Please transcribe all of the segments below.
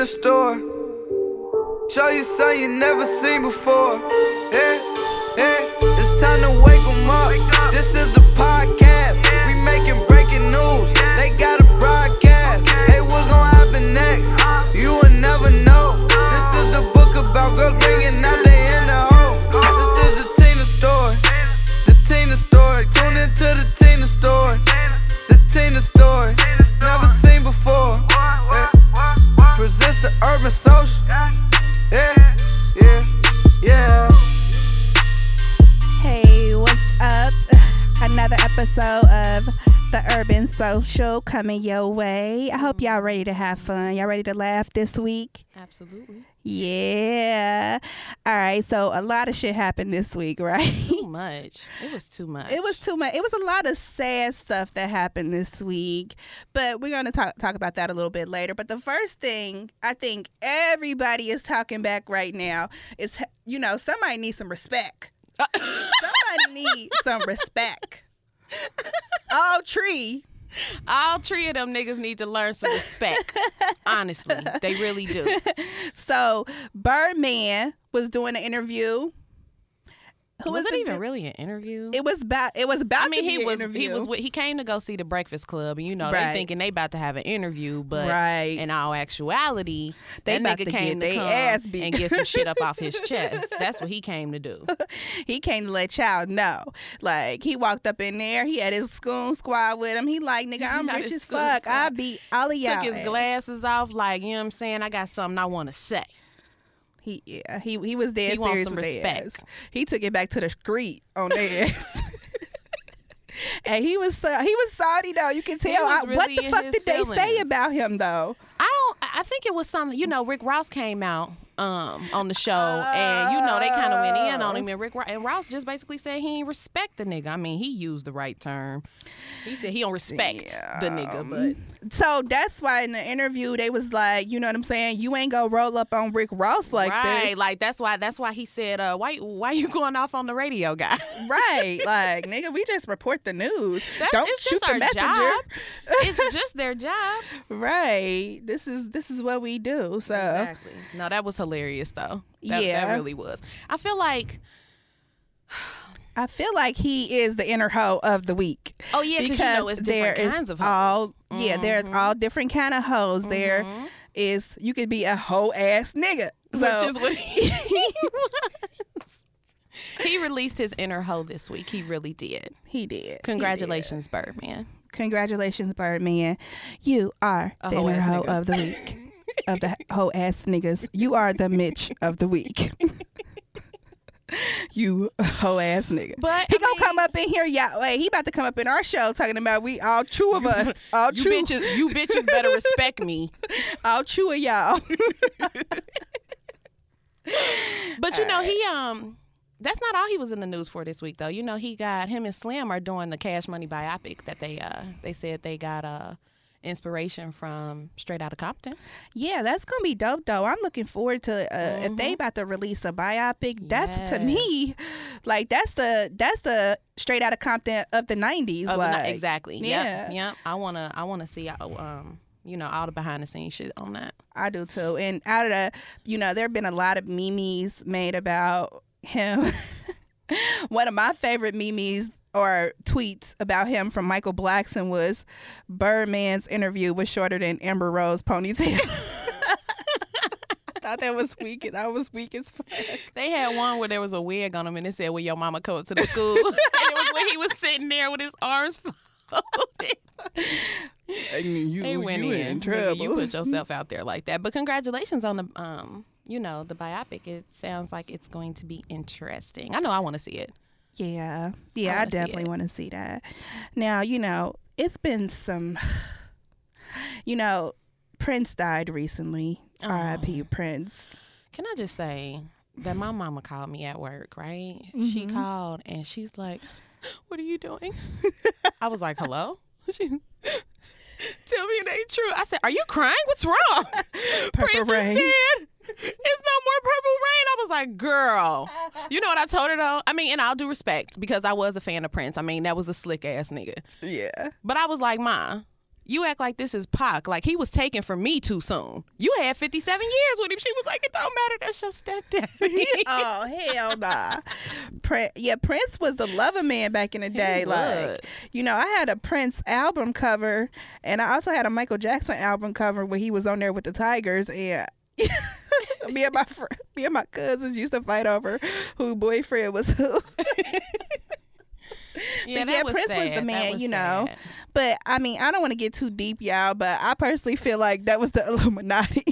Tina Story. Show you something you never seen before. Yeah, yeah. It's time to wake Urban Social coming your way. I hope mm-hmm. y'all ready to have fun. Y'all ready to laugh this week? Absolutely. Yeah. All right. So a lot of shit happened this week, right? Too much. It was too much. It was too much. It was a lot of sad stuff that happened this week, but we're going to talk talk about that a little bit later. But the first thing I think everybody is talking back right now is, you know, somebody needs some respect. Uh, somebody needs some respect. All tree. All three of them niggas need to learn some respect. Honestly, they really do. So Birdman was doing an interview. Who was was it even really an interview? It was about. It was about. I mean, to be he an was interview. he was he came to go see the Breakfast Club, and you know Right. they thinking they about to have an interview, but Right. in all actuality, They that nigga to came to come ass beat. and get some shit up off his chest. That's what he came to do. he came to let y'all know. Like he walked up in there, he had his school squad with him. He like, nigga, I'm rich as fuck. I beat all of y'all. Took his ass." glasses off, like you know what I'm saying. I got something I want to say. He yeah, he he was dead He serious some with respect. ass. He took it back to the street on their ass. And he was so, he was salty though. You can tell. I- what the fuck did they say about him though? I don't. I think it was something. You know, Rick Ross came out um on the show, and you know they kind of went him, and Rick Ro- and Ross just basically said he ain't respect the nigga. I mean, he used the right term. He said he don't respect the nigga, but So that's why in the interview they was like, you know what I'm saying? You ain't gonna roll up on Rick Ross like right, this. like that's why that's why he said, uh, why why you going off on the radio, guy? Right. Like, nigga, we just report the news. That's, Don't it's shoot just the our messenger. job. it's just their job. Right. This is this is what we do. So Exactly. No, that was hilarious though. That, Yeah. that really was. I feel like, I feel like he is the inner hoe of the week. oh yeah, because you know it's different there is kinds of all. Mm-hmm. yeah, there's all different kind of hoes. There is you could be a hoe ass nigga. So which is what he was. He released his inner hoe this week. He really did. he did. He did. Congratulations, Birdman. Congratulations, Birdman. You are A the inner hoe nigga. of the week. of the hoe ass niggas. You are the Mitch of the week. you hoe ass nigga. But, he I gonna mean- come up in here, y'all. Wait, he about to come up in our show talking about we all two of us, all You two, bitches, you bitches better respect me. all two of y'all. But you know, he um that's not all he was in the news for this week though. You know, he got him and Slim are doing the Cash Money biopic that they uh they said they got uh inspiration from Straight Outta Compton. yeah, that's gonna be dope though. I'm looking forward to uh, if they about to release a biopic. That's to Mm-hmm. Me, like that's the that's the straight out of Compton of the '90s. Of the like ni- exactly. yeah. Yep. Yep. I wanna I wanna see uh, um you know all the behind the scenes shit on that. I do too. And out of the, you know, there have been a lot of memes made about him. One of my favorite memes or tweets about him from Michael Blackson was Birdman's interview was shorter than Amber Rose ponytail. I thought that was weak. That was weak as fuck. They had one where there was a wig on him and it said, "Will your mama come up to the school?" and it was when he was sitting there with his arms folded. You, they went you in. Nigga, trouble. You put yourself out there like that. But congratulations on the um, you know, the biopic. It sounds like it's going to be interesting. I know I want to see it. Yeah, yeah, I, wanna definitely want to see that. Now, you know, it's been some, you know, Prince died recently. R.I.P. Prince. Can I just say that my mama called me at work, right? She Mm-hmm. called and she's like, "What are you doing?" I was like, "Hello." She, Tell me it ain't true. I said, "Are you crying? What's wrong?" Prince rain. dead. It's no more purple rain. I was like, "Girl, you know what I told her though? I mean, and I'll do respect because I was a fan of Prince. I mean, that was a slick ass nigga. Yeah. But I was like, Ma, you act like this is Pac. Like he was taken from me too soon. You had 57 years with him. She was like, it don't matter. That's your stepdad. oh hell nah. Prin- yeah, Prince was the lover man back in the day. was. Like, you know, I had a Prince album cover, and I also had a Michael Jackson album cover where he was on there with the Tigers, and me and my fr- me and my cousins used to fight over who boyfriend was who. yeah, But yeah, Prince was the man, you know. But I mean, I don't want to get too deep, y'all. But I personally feel like that was the Illuminati.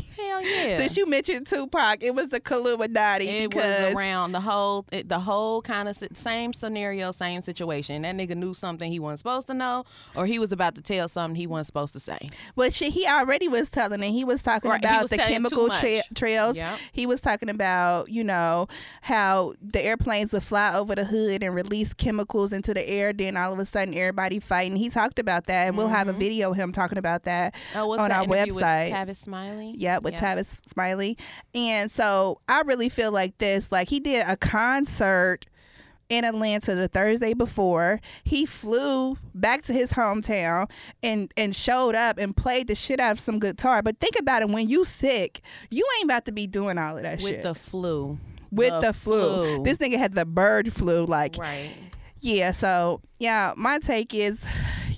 Yeah. Since you mentioned Tupac, it was the Illuminati it because was around the whole, it, the whole kind of same scenario, same situation. That nigga knew something he wasn't supposed to know, or he was about to tell something he wasn't supposed to say. Well, shit, he already was telling it. He was talking Right, about was the chemical tra- trails. Yep. He was talking about, you know, how the airplanes would fly over the hood and release chemicals into the air. Then all of a sudden, everybody fighting. He talked about that, and we'll have a mm-hmm. video of him talking about that Oh, on that our website. With Tavis Smiley. Yeah, with Tavis Smiley. And so I really feel like this. Like he did a concert in Atlanta the Thursday before. He flew back to his hometown and and showed up and played the shit out of some guitar. But think about it, when you sick, you ain't about to be doing all of that with shit. the flu. with the, flu. This nigga had the bird flu. Like right. yeah, so yeah, my take is,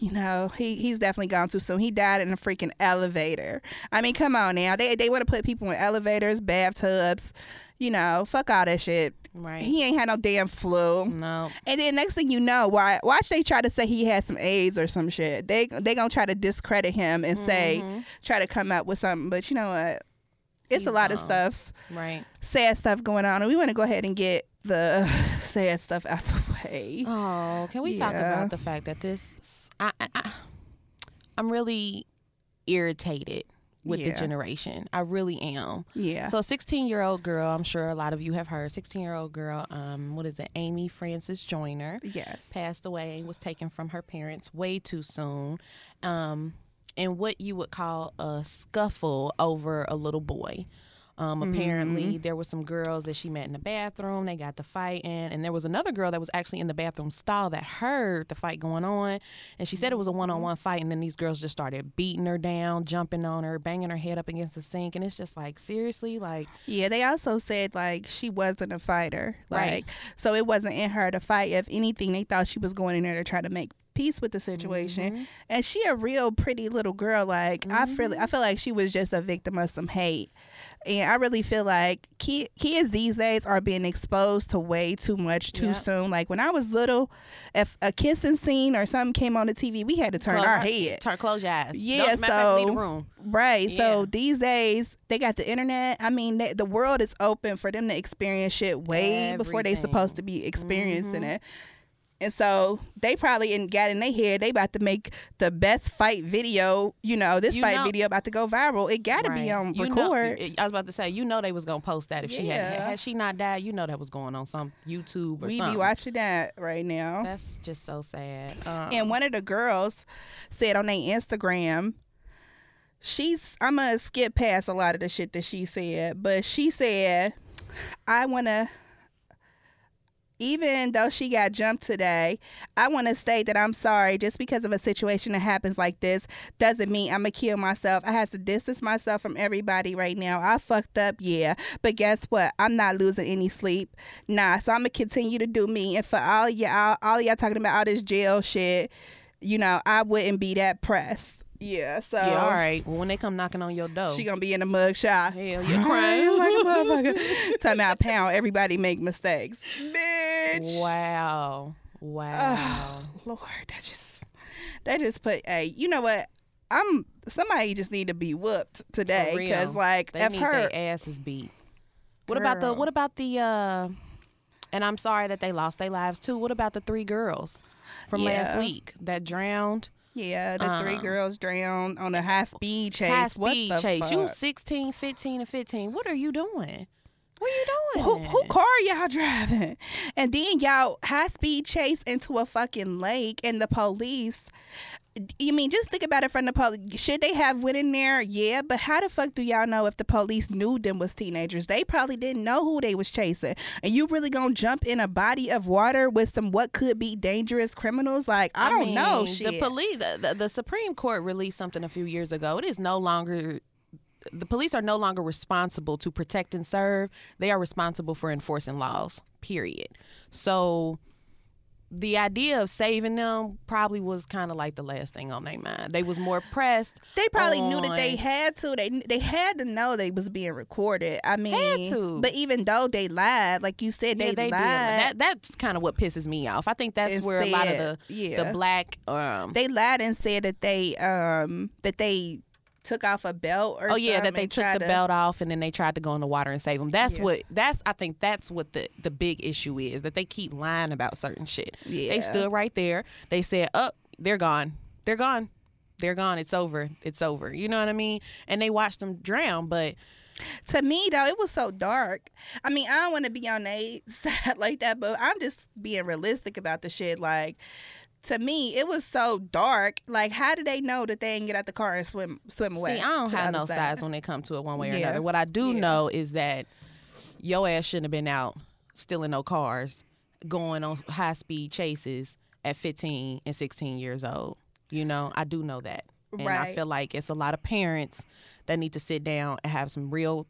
you know, he he's definitely gone too soon. He died in a freaking elevator. I mean, come on now. They they want to put people in elevators, bathtubs, you know, fuck all that shit. Right. He ain't had no damn flu. no. And then next thing you know, why watch they try to say he had some AIDS or some shit. They they gonna try to discredit him and say mm-hmm. try to come up with something. But you know what? It's He's a lot of stuff, Right. sad stuff going on, and we want to go ahead and get the sad stuff out the way. Oh, can we talk about the fact that this? I, I, I'm really irritated with the generation. I really am. Yeah. So, 16 year old girl. I'm sure a lot of you have heard. 16 year old girl. Um, what is it? Amy Frances Joyner yes. passed away. Was taken from her parents way too soon. Um, in what you would call a scuffle over a little boy. Um, apparently, there were some girls that she met in the bathroom. They got the fight in, and there was another girl that was actually in the bathroom stall that heard the fight going on, and she said it was a one-on-one fight. And then these girls just started beating her down, jumping on her, banging her head up against the sink, and it's just like seriously, like Yeah, they also said like she wasn't a fighter. Like Right. so it wasn't in her to fight. If anything, they thought she was going in there to try to make peace with the situation. Mm-hmm. And she a real pretty little girl. Like I feel I feel like she was just a victim of some hate. And I really feel like ki- kids these days are being exposed to way too much too Yep. soon. Like when I was little, if a kissing scene or something came on the TV, we had to turn close, our head. turn, close your eyes. Yeah, Don't, so- the room. Right. So these days they got the internet. I mean, they, the world is open for them to experience shit way before they're supposed to be experiencing Mm-hmm. it. And so they probably in, got in their head they about to make the best fight video. You know, this You fight know- video about to go viral. It got to be Right. on You know- record. I was about to say, you know, they was gonna post that if she had had she not died. You know, that was going on some YouTube or something. we something. be watching that right now. That's just so sad. Um, and one of the girls said on their Instagram, she's I'm gonna skip past a lot of the shit that she said, but she said, I wanna even though she got jumped today, I want to state that I'm sorry. Just because of a situation that happens like this doesn't mean I'm going to kill myself. I have to distance myself from everybody right now. I fucked up, yeah. But guess what? I'm not losing any sleep. Nah, so I'm going to continue to do me. And for all y'all, all y'all talking about all this jail shit, you know, I wouldn't be that pressed. Yeah, so yeah, all right. Well, when they come knocking on your door, she gonna be in a mug shot. hell, you're crying. like a motherfucker. Talking about pound, everybody make mistakes. Bitch. Wow, wow. Lord, that just that just put hey, you know what? I'm somebody just need to be whooped today because like they if need her their asses beat. What about the? What about the? uh And I'm sorry that they lost their lives too. What about the three girls from last week that drowned? yeah the three Uh, girls drowned on a high speed chase. High what speed the chase. Fuck? You 16, 15, and 15. What are you doing? What are you doing? Who, who car y'all driving? And then y'all high speed chase into a fucking lake, and the police. You mean just think about it from the police? Should they have went in there? Yeah, but how the fuck do y'all know if the police knew them was teenagers? They probably didn't know who they was chasing. And you really gonna jump in a body of water with some what could be dangerous criminals? Like I, don't know. Shit. The police, the, the, the Supreme Court released something a few years ago. It is no longer. The police are no longer responsible to protect and serve. They are responsible for enforcing laws. Period. So, the idea of saving them probably was kind of like the last thing on their mind. They was more pressed. They probably knew that they had to. They they had to know they was being recorded. I mean, had to. but even though they lied, like you said, Yeah, they, they did. lied. That that's kind of what pisses me off. I think that's And where a lot of the yeah. the black um they lied and said that they um that they took off a belt or oh yeah that they took the to- belt off and then they tried to go in the water and save them. That's Yeah. what that's I think that's what the the big issue is that they keep lying about certain shit. Yeah. They stood right there. They said, "Up, they're gone. They're gone." They're gone. It's over. It's over. You know what I mean? And they watched them drown, but To me though, it was so dark. I mean, I don't want to be on their side like that, but I'm just being realistic about the shit. Like. To me, it was so dark. Like, how did they know that they didn't get out the car and swim swim away? See, I don't have no side? sides when it comes to it one way or Yeah. another. What I do Yeah. know is that your ass shouldn't have been out stealing no cars, going on high speed chases at 15 and 16 years old. You know, I do know that. And I feel like it's a lot of parents that need to sit down and have some real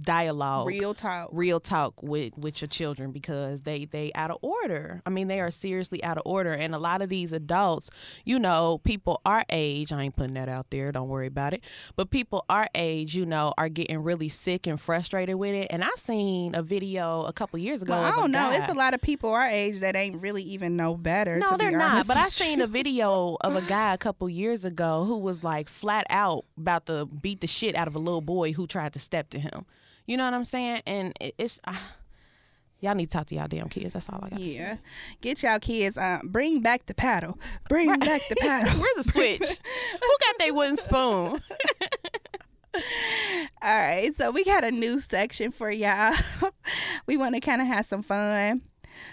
dialogue Real talk. real talk with with your children because they they out of order i mean they are seriously out of order and a lot of these adults you know people our age i ain't putting that out there don't worry about it but people our age you know are getting really sick and frustrated with it and i seen a video a couple years ago Well, I don't know. guy- It's a lot of people our age that ain't really even know better. no, they're be not. But I seen a video of a guy a couple years ago who was like flat out about to beat the shit out of a little boy who tried to step to him. You know what I'm saying? And it, it's uh, y'all need to talk to y'all damn kids. That's all I got. Yeah, get y'all kids. Um, bring back the paddle. Bring back the paddle. Where's the switch? who got they wooden spoon? All right, so we got a new section for y'all. we want to kind of have some fun.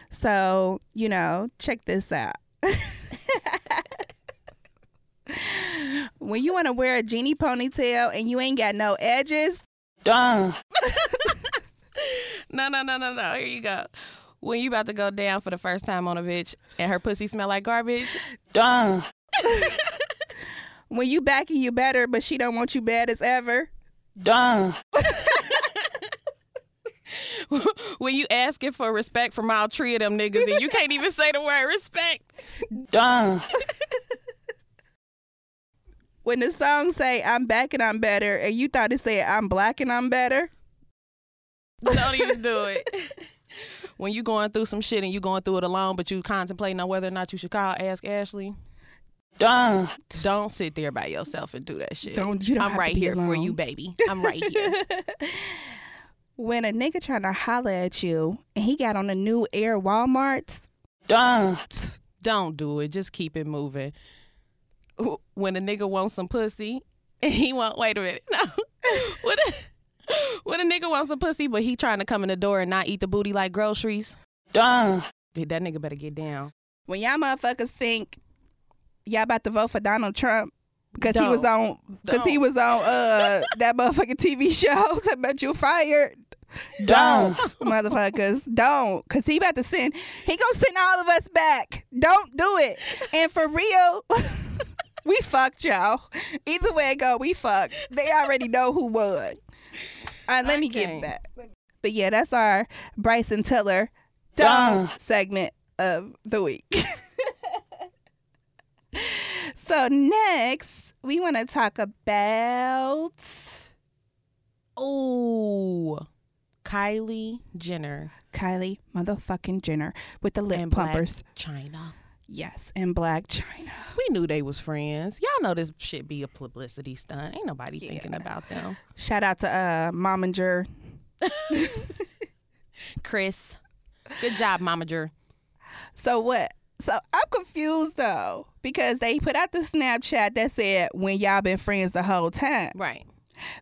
So, you know, check this out. when you want to wear a genie ponytail and you ain't got no edges, Done. No, no, no, no, no. Here you go. When you about to go down for the first time on a bitch and her pussy smell like garbage, Done. when you backing you better, but she don't want you bad as ever. Done. when you asking for respect from all three of them niggas and you can't even say the word respect. Done. When the song say I'm back and I'm better, and you thought it said I'm black and I'm better. Don't even do it. When you going through some shit and you going through it alone, but you contemplating on whether or not you should call Ask Ashley, Don't don't sit there by yourself and do that shit. Don't- you don't I'm have to right be here for you, baby. I'm right here. When a nigga trying to holler at you and he got on the new Air Walmarts, Done. don't do it. Just keep it moving. When a nigga wants some pussy, and he want wait a minute. No. What a, when a nigga wants some pussy, but he trying to come in the door and not eat the booty like groceries, Done. that nigga better get down. when y'all motherfuckers think y'all about to vote for Donald Trump because he was on because he was on uh that motherfucking TV show that bet you fired. Don't. motherfuckers, don't, cause he about to send. He gonna send all of us back. Don't do it. And for real, we fucked y'all. Either way it go, we fucked. They already know who won. All right, let I me get can't. back. But yeah, that's our Bryson Tiller Dumb. dumb segment of the week. so next, we want to talk about. Oh, Kylie Jenner Kylie motherfucking Jenner with the lip and Black pumpers. China. Yes, and Blac Chyna. We knew they was friends. Y'all know this shit be a publicity stunt. Ain't nobody thinking about them. Shout out to uh Momager. Kris, good job, Momager. So what? So I'm confused though because they put out the Snapchat that said when y'all been friends the whole time. Right.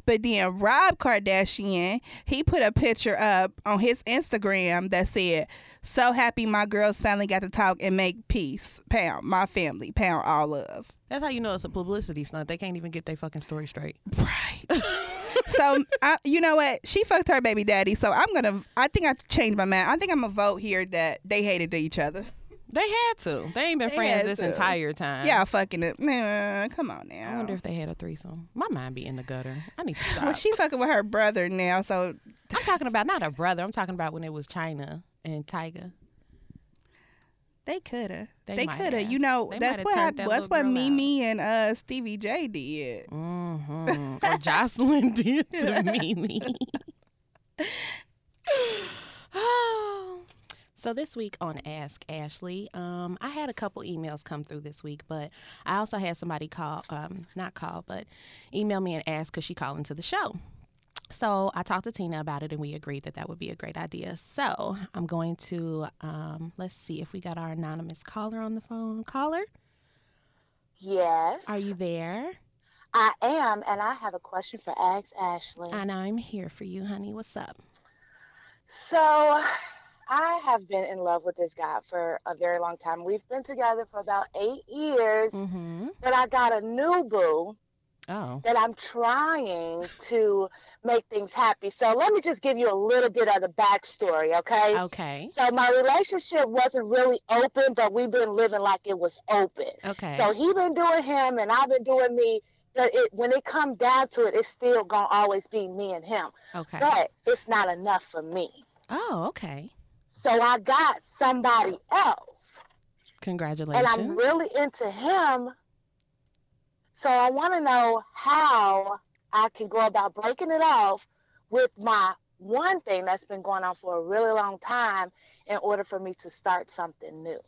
But then Rob Kardashian, he put a picture up on his Instagram that said, "So happy my girls finally got to talk and make peace. Pound my family. Pound all love." That's how you know it's a publicity stunt. They can't even get their fucking story straight. Right. so I, you know what? She fucked her baby daddy. So I'm gonna. I think I changed my mind. I think I'm gonna vote here that they hated each other. They had to. They ain't been They friends this to. entire time. Yeah, fucking it. Nah, come on now. I wonder if they had a threesome. My mind be in the gutter. I need to stop. well, she fucking with her brother now. So I'm talking about not a brother. I'm talking about when it was Chyna and Tyga. they coulda. They They, coulda. have. You know, They that's what hap- that that's what girl out. Mimi and uh Stevie J did. hmm or Joseline did to Mimi. so this week on Ask Ashley, um, I had a couple emails come through this week, but I also had somebody call, um, not call, but email me and ask because she called into the show. So I talked to Tina about it, and we agreed that that would be a great idea. So I'm going to um, let's see if we got our anonymous caller on the phone. Caller, Yes, are you there? I am, and I have a question for Ask Ashley. And I'm here for you, honey. What's up? So, I have been in love with this guy for a very long time. We've been together for about eight years, Mm-hmm. but I got a new boo Oh. that I'm trying to make things happy. So, let me just give you a little bit of the backstory, okay? Okay. So, my relationship wasn't really open, but we've been living like it was open. Okay. So he been doing him, and I've been doing me. But it, when it come down to it, it's still gonna always be me and him. okay. But it's not enough for me. Oh, okay. So I got somebody else, Congratulations. and. I'm really into him. So I want to know how I can go about breaking it off with my one thing that's been going on for a really long time in order for me to start something new.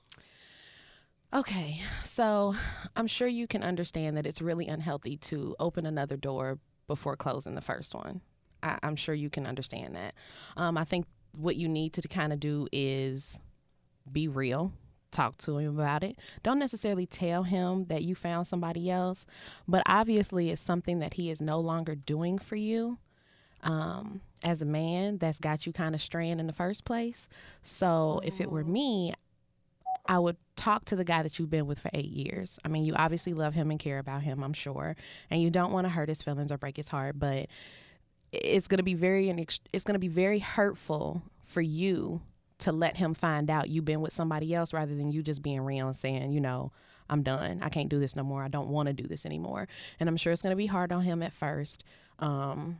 Okay, so I'm sure you can understand that it's really unhealthy to open another door before closing the first one. I, I'm sure you can understand that. Um, I think what you need to kind of do is be real. Talk to him about it. Don't necessarily tell him that you found somebody else, but obviously it's something that he is no longer doing for you um, as a man that's got you kind of straying in the first place. So if it were me, I would talk to the guy that you've been with for eight years. I mean, you obviously love him and care about him, I'm sure, and you don't want to hurt his feelings or break his heart. But it's going to be very it's going to be very hurtful for you to let him find out you've been with somebody else rather than you just being real and saying, you know, I'm done. I can't do this no more. I don't want to do this anymore. And I'm sure it's going to be hard on him at first um,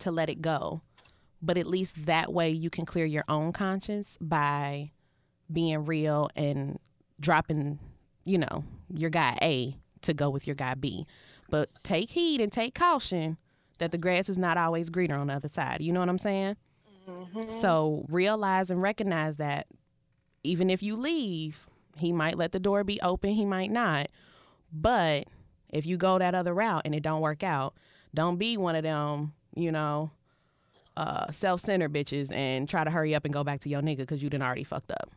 to let it go. But at least that way you can clear your own conscience by being real and dropping, you know, your guy A to go with your guy B. But take heed and take caution that the grass is not always greener on the other side. You know what I'm saying? So realize and recognize that even if you leave, he might let the door be open, he might not. But if you go that other route and it don't work out, don't be one of them, you know, uh, self-centered bitches and try to hurry up and go back to your nigga because you done already fucked up.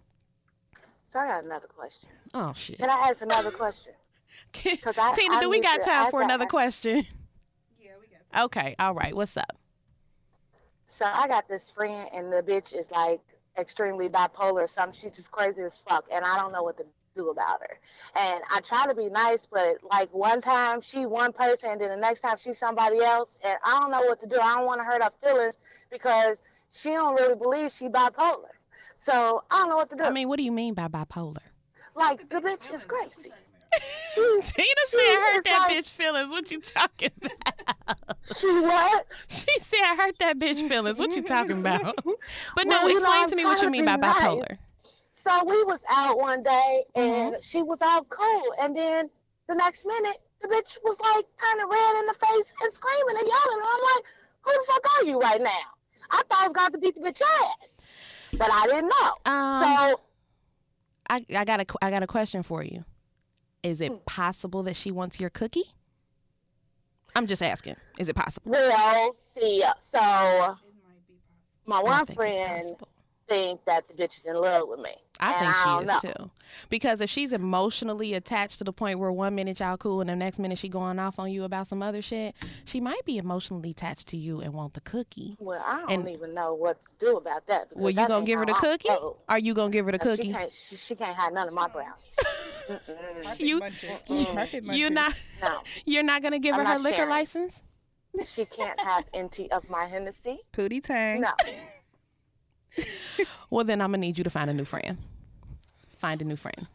So I got another question. Oh shit. Can I ask another question? 'Cause I- Tina, I do we got to- time for got- another question? Yeah, we got. Okay, all right. What's up? So I got this friend, and the bitch is like extremely bipolar or something. She's just crazy as fuck, and I don't know what to do about her. And I try to be nice, but like one time she one person, and then the next time she's somebody else, and I don't know what to do. I don't want to hurt her feelings because she don't really believe she bipolar. So I don't know what to do. I mean, what do you mean by bipolar? like the bitch is crazy. Tina said hurt that like- bitch feelings. What you talking about? she what? She said I hurt that bitch feelings. What you talking about? But no, Well, you know, explain to me what you mean by nice. bipolar. So we was out one day and Mm-hmm. she was all cool, and then the next minute the bitch was like turning red in the face and screaming and yelling. And I'm like, who the fuck are you right now? I thought I was going to beat the bitch ass, but I didn't know. Um, so I, I got a I got a question for you. Is Hmm. it possible that she wants your cookie? I'm just asking. Is it possible? well, see, so my one think friend think that the bitch is in love with me. I think I she is know. too. Because if she's emotionally attached to the point where one minute y'all cool and the next minute she going off on you about some other shit, she might be emotionally attached to you and want the cookie. Well, I don't And- even know what to do about that. Well, you gonna give her the cookie? Are you gonna give her the Uh, She cookie? can't. She, she can't have none of my brownies. You- Perfect You're not. No, You're not gonna give I'm her her not liquor sharing. license. she can't have any of my Hennessy. Pootie Tang. No. Well, then I'm gonna need you to find a new friend. Find a new friend.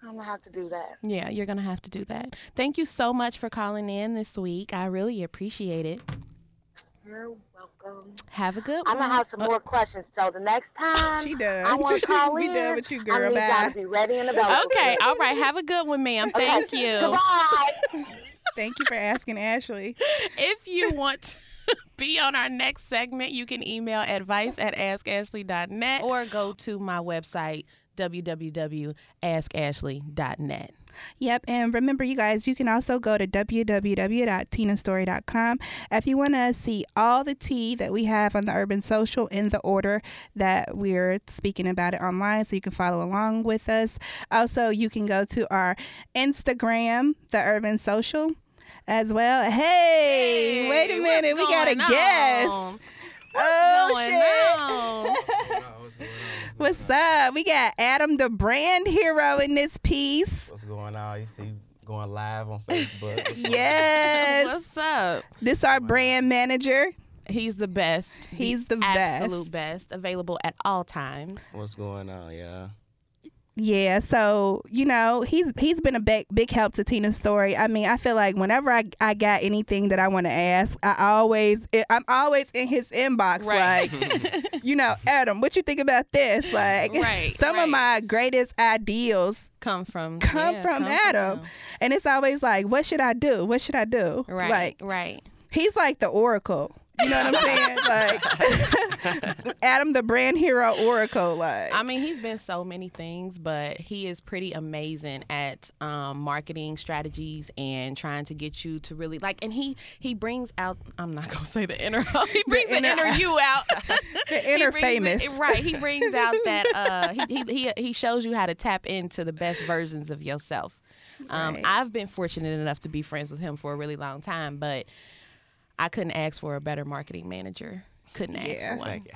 I'm gonna have to do that. Yeah, you're gonna have to do that. Thank you so much for calling in this week. I really appreciate it. You're welcome. Have a good one. I'm one. gonna have some Uh, more questions. So the next time She done. I want to call we in, done with you, I need y'all to be ready and available. Okay, all right. Have a good one, ma'am. Okay, Thank you. Goodbye. Thank you for asking Ashley. if you want to be on our next segment, you can email advice at askashley.net or go to my website, www.askashley.net. Yep, and remember, you guys, you can also go to www.tinastory.com if you want to see all the tea that we have on the Urban Social in the order that we're speaking about it online, so you can follow along with us. Also, you can go to our Instagram, the Urban Social, as well. Hey, wait a minute, we got a going guest. on? oh Going shit! on? what's going on? What's up? We got Adam, the brand hero, in this piece. What's going on? You see, going live on Facebook. What's? Yes, What's up? this our brand manager. He's the best. He's the best. absolute best. Available at all times. What's going on? Yeah. Yeah, so you know he's he's been a big big help to Tina's story. I mean, I feel like whenever I, I got anything that I want to ask, I always I'm always in his inbox Right. like, you know, Adam, what you think about this? Like, Right, some right. of my greatest ideals Come from come yeah, from come Adam, him. and it's always like, what should I do? What should I do? Right. Like, right. he's like the oracle. You know what I'm saying? Like, Adam, the brand hero oracle. Like, I mean, he's been so many things, but he is pretty amazing at um, marketing strategies and trying to get you to really like. And he he brings out. I'm not gonna say the inner. He brings the, inner- inner you out. the inner famous. it- right. He brings out that. Uh, he, he he he shows you how to tap into the best versions of yourself. Um, Right. I've been fortunate enough to be friends with him for a really long time, but I couldn't ask for a better marketing manager. Couldn't ask Yeah. for one. Thank you.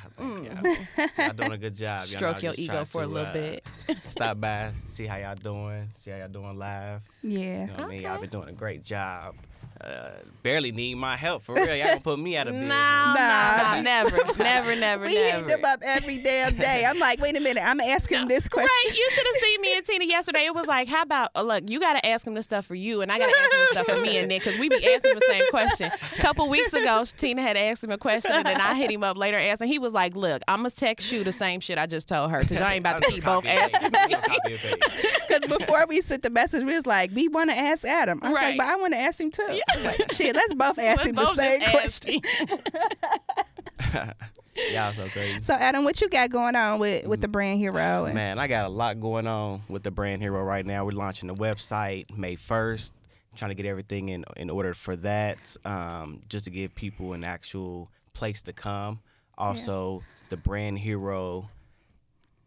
Thank you. Y'all doing a good job. Y'all Stroke your ego try for a little uh, bit. Stop by, see how y'all doing, see how y'all doing live. Yeah. You know what I mean? Y'all been doing a great job. Uh, barely need my help for real. Y'all gonna put me out of No, business. no, Nah. no, never, never, never, We hit never. them up every damn day. I'm like, wait a minute, I'm asking him this question. Right, you should have seen me and Tina yesterday. It was like, how about uh, look? You got to ask him the stuff for you, and I got to ask him the stuff for me, and then because we be asking the same question. A couple weeks ago, Tina had asked him a question, and then I hit him up later asking. He was like, "Look, I'm gonna text you the same shit I just told her because I ain't about to keep both asking." Copy and paste. Because before we sent the message, we was like, we want to ask Adam. I was Right. like, but I want to ask him too. I'm like, shit, let's both ask him the same just question. Y'all so crazy. So Adam, what you got going on with with the brand hero? And, Man, I got a lot going on with the brand hero right now. We're launching the website May 1st. Trying to get everything in in order for that, um, just to give people an actual place to come. Also, the brand hero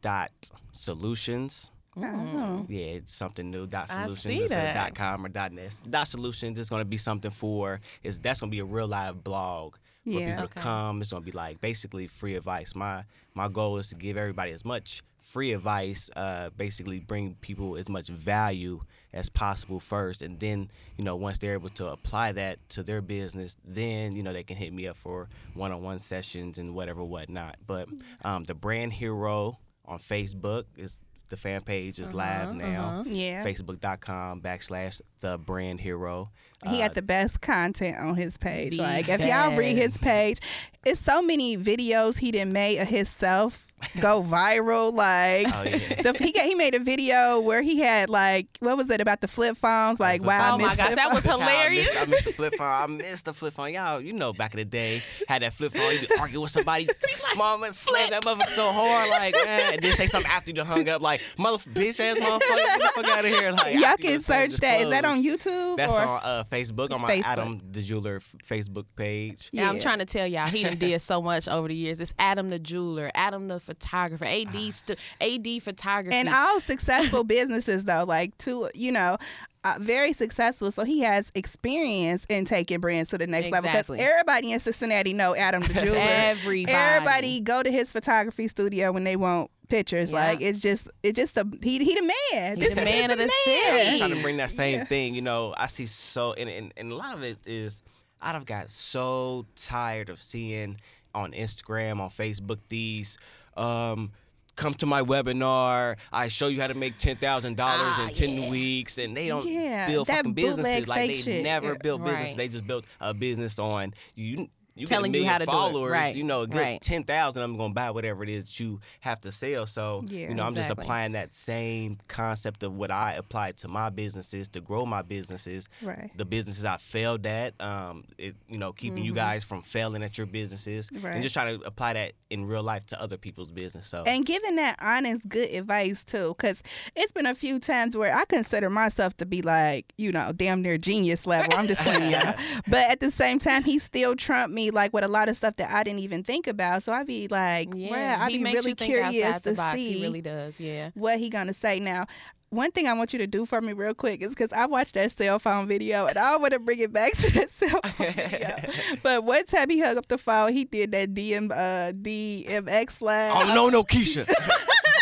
dot solutions. Oh. Yeah, it's something new. Dot I solutions see instead of that. dot com or dot net. Dot solutions is going to be something for is that's going to be a real live blog for Yeah. people Okay. to come. It's going to be like basically free advice. My my goal is to give everybody as much free advice. Uh, basically bring people as much value as possible first, and then you know once they're able to apply that to their business, then you know they can hit me up for one-on-one sessions and whatever whatnot. But um, the brand hero on Facebook is the fan page is live now. Yeah. Facebook.com backslash the brand hero. He Uh, got the best content on his page. The like if y'all read his page, it's so many videos he didn't make of himself go viral. Like Oh, yeah. the, he got, he made a video where he had like what was it about the flip phones? Like flip wow, Oh my gosh, Flip that was hilarious. I missed, I missed the flip phone. I missed the flip phone. Y'all, you know, back in the day, had that flip phone. You be arguing with somebody. Mama slammed that motherfucker so hard, like, man. And then say something after you hung up, like, mother bitch ass motherfucker, get the fuck out of here. Like, Y'all can done said search that. Is that on. YouTube That's or on uh, Facebook, on my Facebook. Adam the Jeweler Facebook page. Yeah, I'm trying to tell y'all, he done did so much over the years. It's Adam the jeweler, Adam the photographer. AD stu- AD photography. and all successful businesses though like to you know uh, very successful so he has experience in taking brands to the next level because everybody in cincinnati know adam the jeweler Everybody. everybody go to his photography studio when they want pictures Yeah. like it's just it's just the he, he the man He the This man nigga of the man. city. I'm trying to bring that same Yeah. thing. You know, I see so, and, and, and a lot of it is, I've got so tired of seeing on Instagram, on Facebook, these, um, come to my webinar. I show you how to make ten thousand dollars Ah, in ten yeah. weeks, and they don't Yeah, build fucking businesses like they shit. never built business. Right. They just built a business on you. You Telling you how to do it. followers, Right. you know, a good Right. ten thousand. I'm gonna buy whatever it is that you have to sell. So, Yeah, you know, I'm just applying that same concept of what I applied to my businesses to grow my businesses. Right. The businesses I failed at, um, it, you know, keeping you guys from failing at your businesses, Mm-hmm. Right. and just trying to apply that in real life to other people's business. So, and giving that honest good advice too because it's been a few times where i consider myself to be like you know damn near genius level i'm just playing you but at the same time he still trumped me like with a lot of stuff that i didn't even think about so i'd be like yeah i'd he be really curious outside the to box. see He really does. Yeah. what he gonna say now one thing I want you to do for me real quick is because I watched that cell phone video and I want to bring it back to that cell phone video. But one time he hung up the phone, he did that DM uh, DMX line. I don't know no Keisha.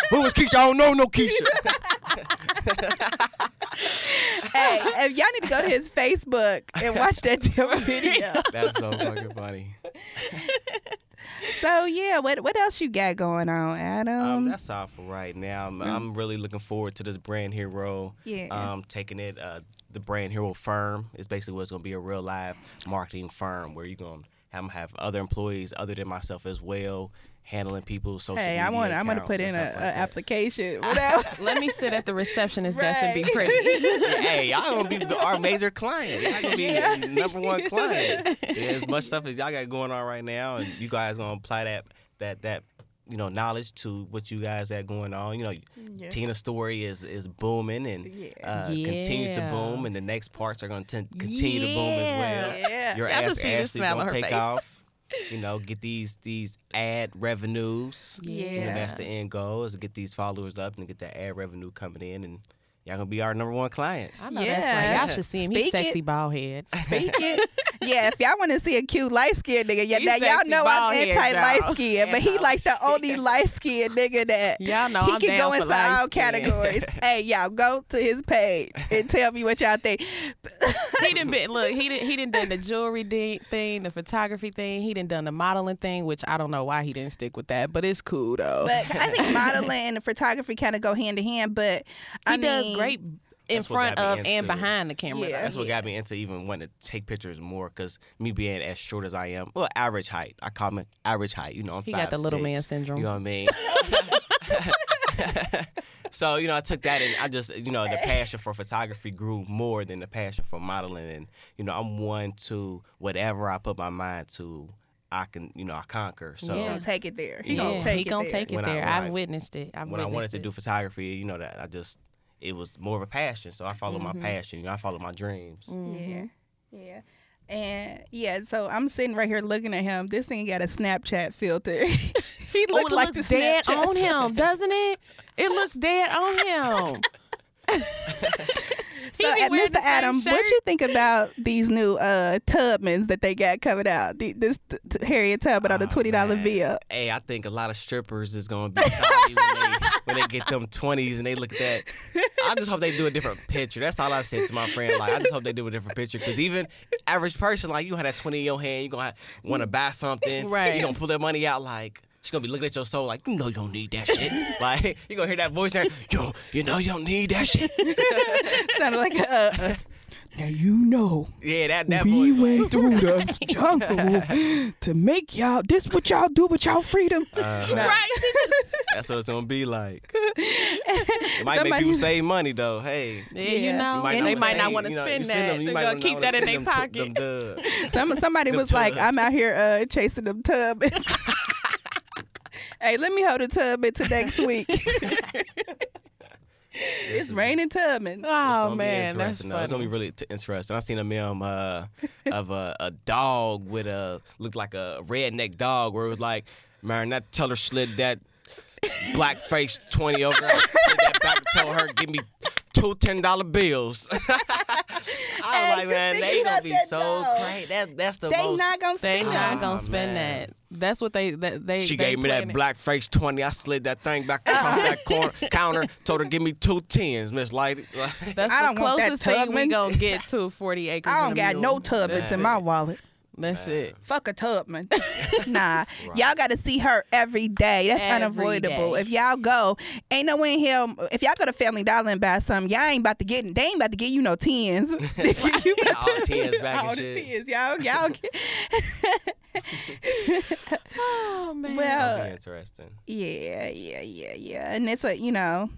Who was Keisha? I don't know no Keisha. hey, if y'all need to go to his Facebook and watch that damn video. That's so fucking funny. So yeah, what what else you got going on, Adam? Um, that's all for right now. I'm, I'm really looking forward to this brand hero. Yeah. Um, taking it, uh, the brand hero firm is basically what's gonna be a real live marketing firm where you're gonna have, have other employees other than myself as well, handling people's social hey, media I want I'm gonna put in an like application. Whatever. Let me sit at the receptionist desk and be Right. pretty. hey, y'all gonna be our major client. Y'all gonna be Yeah. number one client. Yeah, as much stuff as y'all got going on right now, and you guys gonna apply that that that you know knowledge to what you guys got going on. You know, Yeah. Tina's story is is booming and Yeah. uh, continues to boom, and the next parts are gonna t- continue to boom as well. Yeah. Your Y'all should ass see the Ashley smile gonna her take face. off. You know, get these these ad revenues. You know, Yeah. that's the end goal is to get these followers up and get that ad revenue coming in, and y'all gonna be our number one clients. I know that's Yeah. right. Y'all should see him. He's Speak it. sexy bald head. Speak it. Yeah, if y'all want to see a cute light skinned nigga, yeah, now y'all know I'm anti light skinned, but he like the only light skinned nigga that Y'all know he I'm can go into all categories. hey, y'all go to his page and tell me what y'all think. he didn't been look. He didn't. He didn't done the jewelry di- thing, the photography thing. He didn't done the modeling thing, which I don't know why he didn't stick with that, but it's cool though. But I think modeling and photography kind of go hand in hand. But I he does great in That's front got me of and behind the camera. Yeah. That's what got me into even wanting to take pictures more because me being as short as I am, well, average height. I call me average height. You know, I'm He got the 5'6", little man syndrome. You know what I mean? so you know, I took that and I just you know the passion for photography grew more than the passion for modeling, and you know I'm one to whatever I put my mind to, I can you know I conquer. So. he Yeah. gonna take it there. He Yeah, gonna take he it gonna there. take it When I- there. when I- I've witnessed it. I've when I wanted witnessed to do photography, you know that I just it was more of a passion. So I followed Mm-hmm. my passion. You know, I followed my dreams. Yeah, yeah. And yeah, so I'm sitting right here looking at him. This thing got a Snapchat filter. he Oh, looked it like looks the dead Snapchat on him, doesn't it? It looks dead on him. So, uh, Mr. the same Adam, what you think about these new uh Tubmans that they got coming out? The, this t- t- Harriet Tubman on the twenty dollar man. bill. Hey, I think a lot of strippers is gonna be when, they, when they get them twenties and they look at that. I just hope they do a different picture. That's all I said to my friend. Like, I just hope they do a different picture because even average person, like you have that twenty in your hand, you gonna want to buy something, Right. You gonna pull that money out, like. She's gonna be looking at your soul like, you know, you don't need that shit. like, you gonna hear that voice there, yo, you know, you don't need that shit. Sounded like a. Now you know Yeah, that that we voice. went through the jungle to make y'all. This what y'all do with y'all freedom. Uh-huh. right? That's what it's gonna be like. It might make Somebody- people save money though. Hey, yeah, Yeah. you know, You might and they might not want to spend that. you They're gonna keep that in their send them pocket. them. Some, somebody Them was like. I'm out here uh, chasing them tub. hey, let me hold a tub into next week. It's raining Tubman. Oh gonna man, that's interesting, though. It's gonna be really t- interesting. I seen a meme uh, of a, a dog with a looked like a redneck dog where it was like, man, that teller slid that black face twenty over. there. I slid that back and told her, give me two ten dollar bills. I Hey, was like, man, they about gonna be that, so though. crazy. That that's the They most. not gonna They spend not gonna spend that. That's what they that they. she they gave me that planning. black face twenty. I slid that thing back across that corner, counter. Told her, give me two tens, Miss Lighty. That's I the don't want that closest thing we Tubman. gonna get to forty acres. I don't got mule. no Tubmans in my wallet. That's it. Fuck a Tubman. nah. Y'all got to see her every day. That's Every unavoidable. day. If y'all go, ain't no way in here. If y'all go to Family Dollar and buy something, y'all ain't about to get. They ain't about to get you no tens. you about All tens back and all the shit. tens, y'all. Y'all. Get, Oh man. well, That'd be interesting. yeah, yeah, yeah, yeah. And it's a, you know,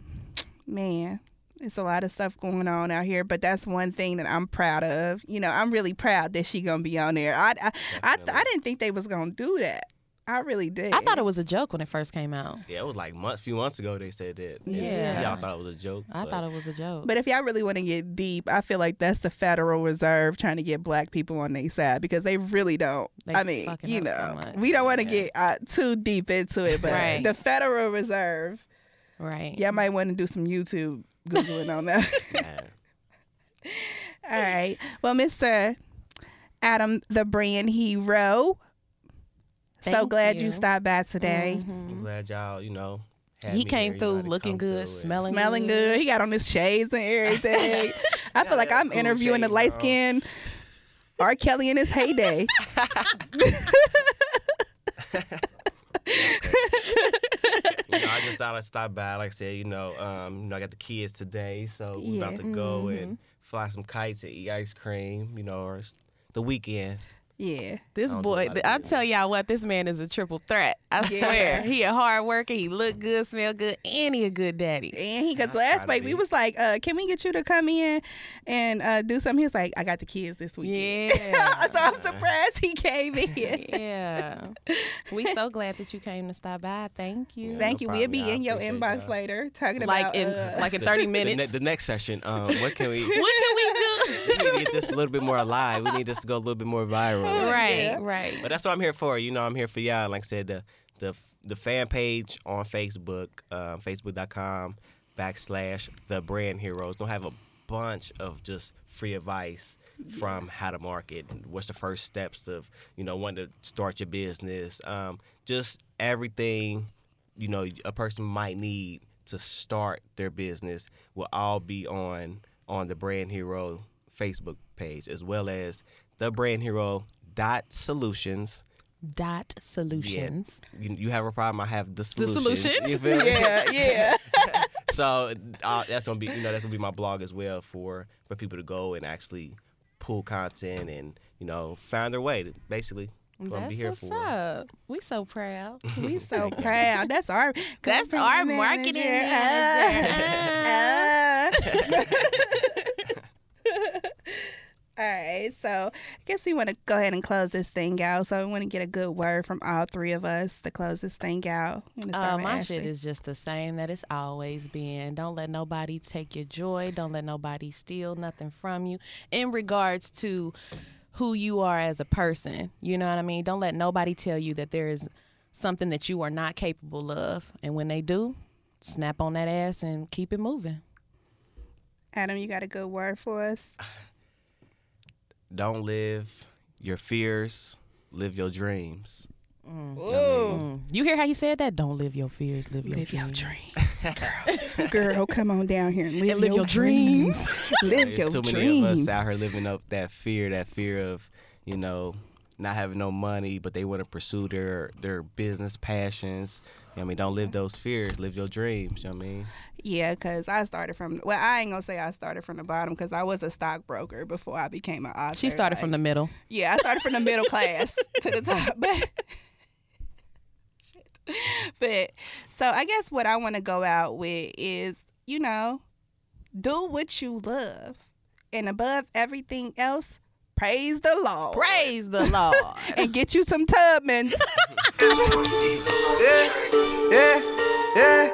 man, it's a lot of stuff going on out here. But that's one thing that I'm proud of. You know, I'm really proud that she gonna be on there. I, I, I, I didn't think they was gonna do that. I really did. I thought it was a joke when it first came out. Yeah, it was like months, few months ago they said that. Yeah. y'all thought it was a joke. I but thought it was a joke. But if y'all really want to get deep, I feel like that's the Federal Reserve trying to get black people on their side because they really don't. They I mean, you up so know, we don't want to Yeah. get uh, too deep into it, but Right. the Federal Reserve, right. y'all might want to do some YouTube googling on that. All right. Well, Mr. Adam, the brand hero. so glad you. you. stopped by today. Mhm. I'm glad y'all, you know. had He me came here, through know, had to looking good, through and- smelling Smelling good. He got on his shades and everything. I feel like I'm cool interviewing the shades light skin R. Kelly in his heyday. You know, I just thought I'd stop by. Like I said, you know, um, you know, I got the kids today, so we're about to go Mm-hmm. and fly some kites and eat ice cream. You know, or the weekend. Yeah. This I boy, know about I tell y'all what, this man is a triple threat. I Yeah. swear, he a hard worker. He look good, smell good, and he a good daddy. And he, because last to week we was like, uh, can we get you to come in and uh, do something? He's like, I got the kids this weekend. Yeah, so I'm surprised he came in. yeah. We so glad that you came to stop by. Thank you. Thank No you. We'll be in your inbox y'all. later talking like about in uh, like in The- thirty the, minutes. ne- the next session, um, what can we? what can we we need do? To get this a little bit more alive. We need this to go a little bit more viral. right, Yeah. right. But that's what I'm here for. You know, I'm here for y'all. Like I said, the the the fan page on Facebook, uh, Facebook.com backslash the brand heroes. Don't have a bunch of just free advice from how to market. What's the first steps of you know wanting to start your business? Um, just everything you know a person might need to start their business will all be on on the brand hero Facebook page as well as the brand hero dot solutions Dot solutions. you, you have a problem i have the solutions. The solutions, solutions? You feel me? yeah, yeah. so uh, that's gonna be you know that's gonna be my blog as well for for people to go and actually pull content and you know find their way to basically what I'm gonna That's be here what's for up. We so proud. We so proud. That's our That's our marketing manager. Uh. All right, so I guess we want to go ahead and close this thing out. So we want to get a good word from all three of us to close this thing out. I'm Uh, my Ashley. shit is just the same that it's always been. Don't let nobody take your joy. Don't let nobody steal nothing from you. In regards to who you are as a person, you know what I mean? Don't let nobody tell you that there is something that you are not capable of. And when they do, snap on that ass and keep it moving. Adam, you got a good word for us? don't live your fears live your dreams Ooh. Mm. You hear how he said that? Don't live your fears, live your Live your dreams. dreams, girl. Girl, come on down here and live, And live your, your dreams. live There's your too many of us out here living up that fear, that fear of, you know, not having no money, but they want to pursue their their business passions. You know I mean, don't live those fears, live your dreams. You know what I mean? Yeah, because I started from, well, I ain't going to say I started from the bottom because I was a stockbroker before I became an author. She started from the middle. Yeah, I started from the middle class to the top. But, Shit. but so I guess what I want to go out with is, you know, do what you love. And above everything else, praise the Lord. Praise the Lord. And get you some Tubmans. Yeah, yeah, yeah,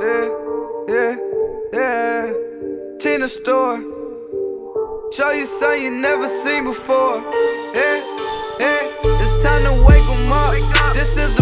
yeah, yeah, yeah. Tina store. Show you something you never seen before. Yeah, yeah. It's time to wake 'em up. This is the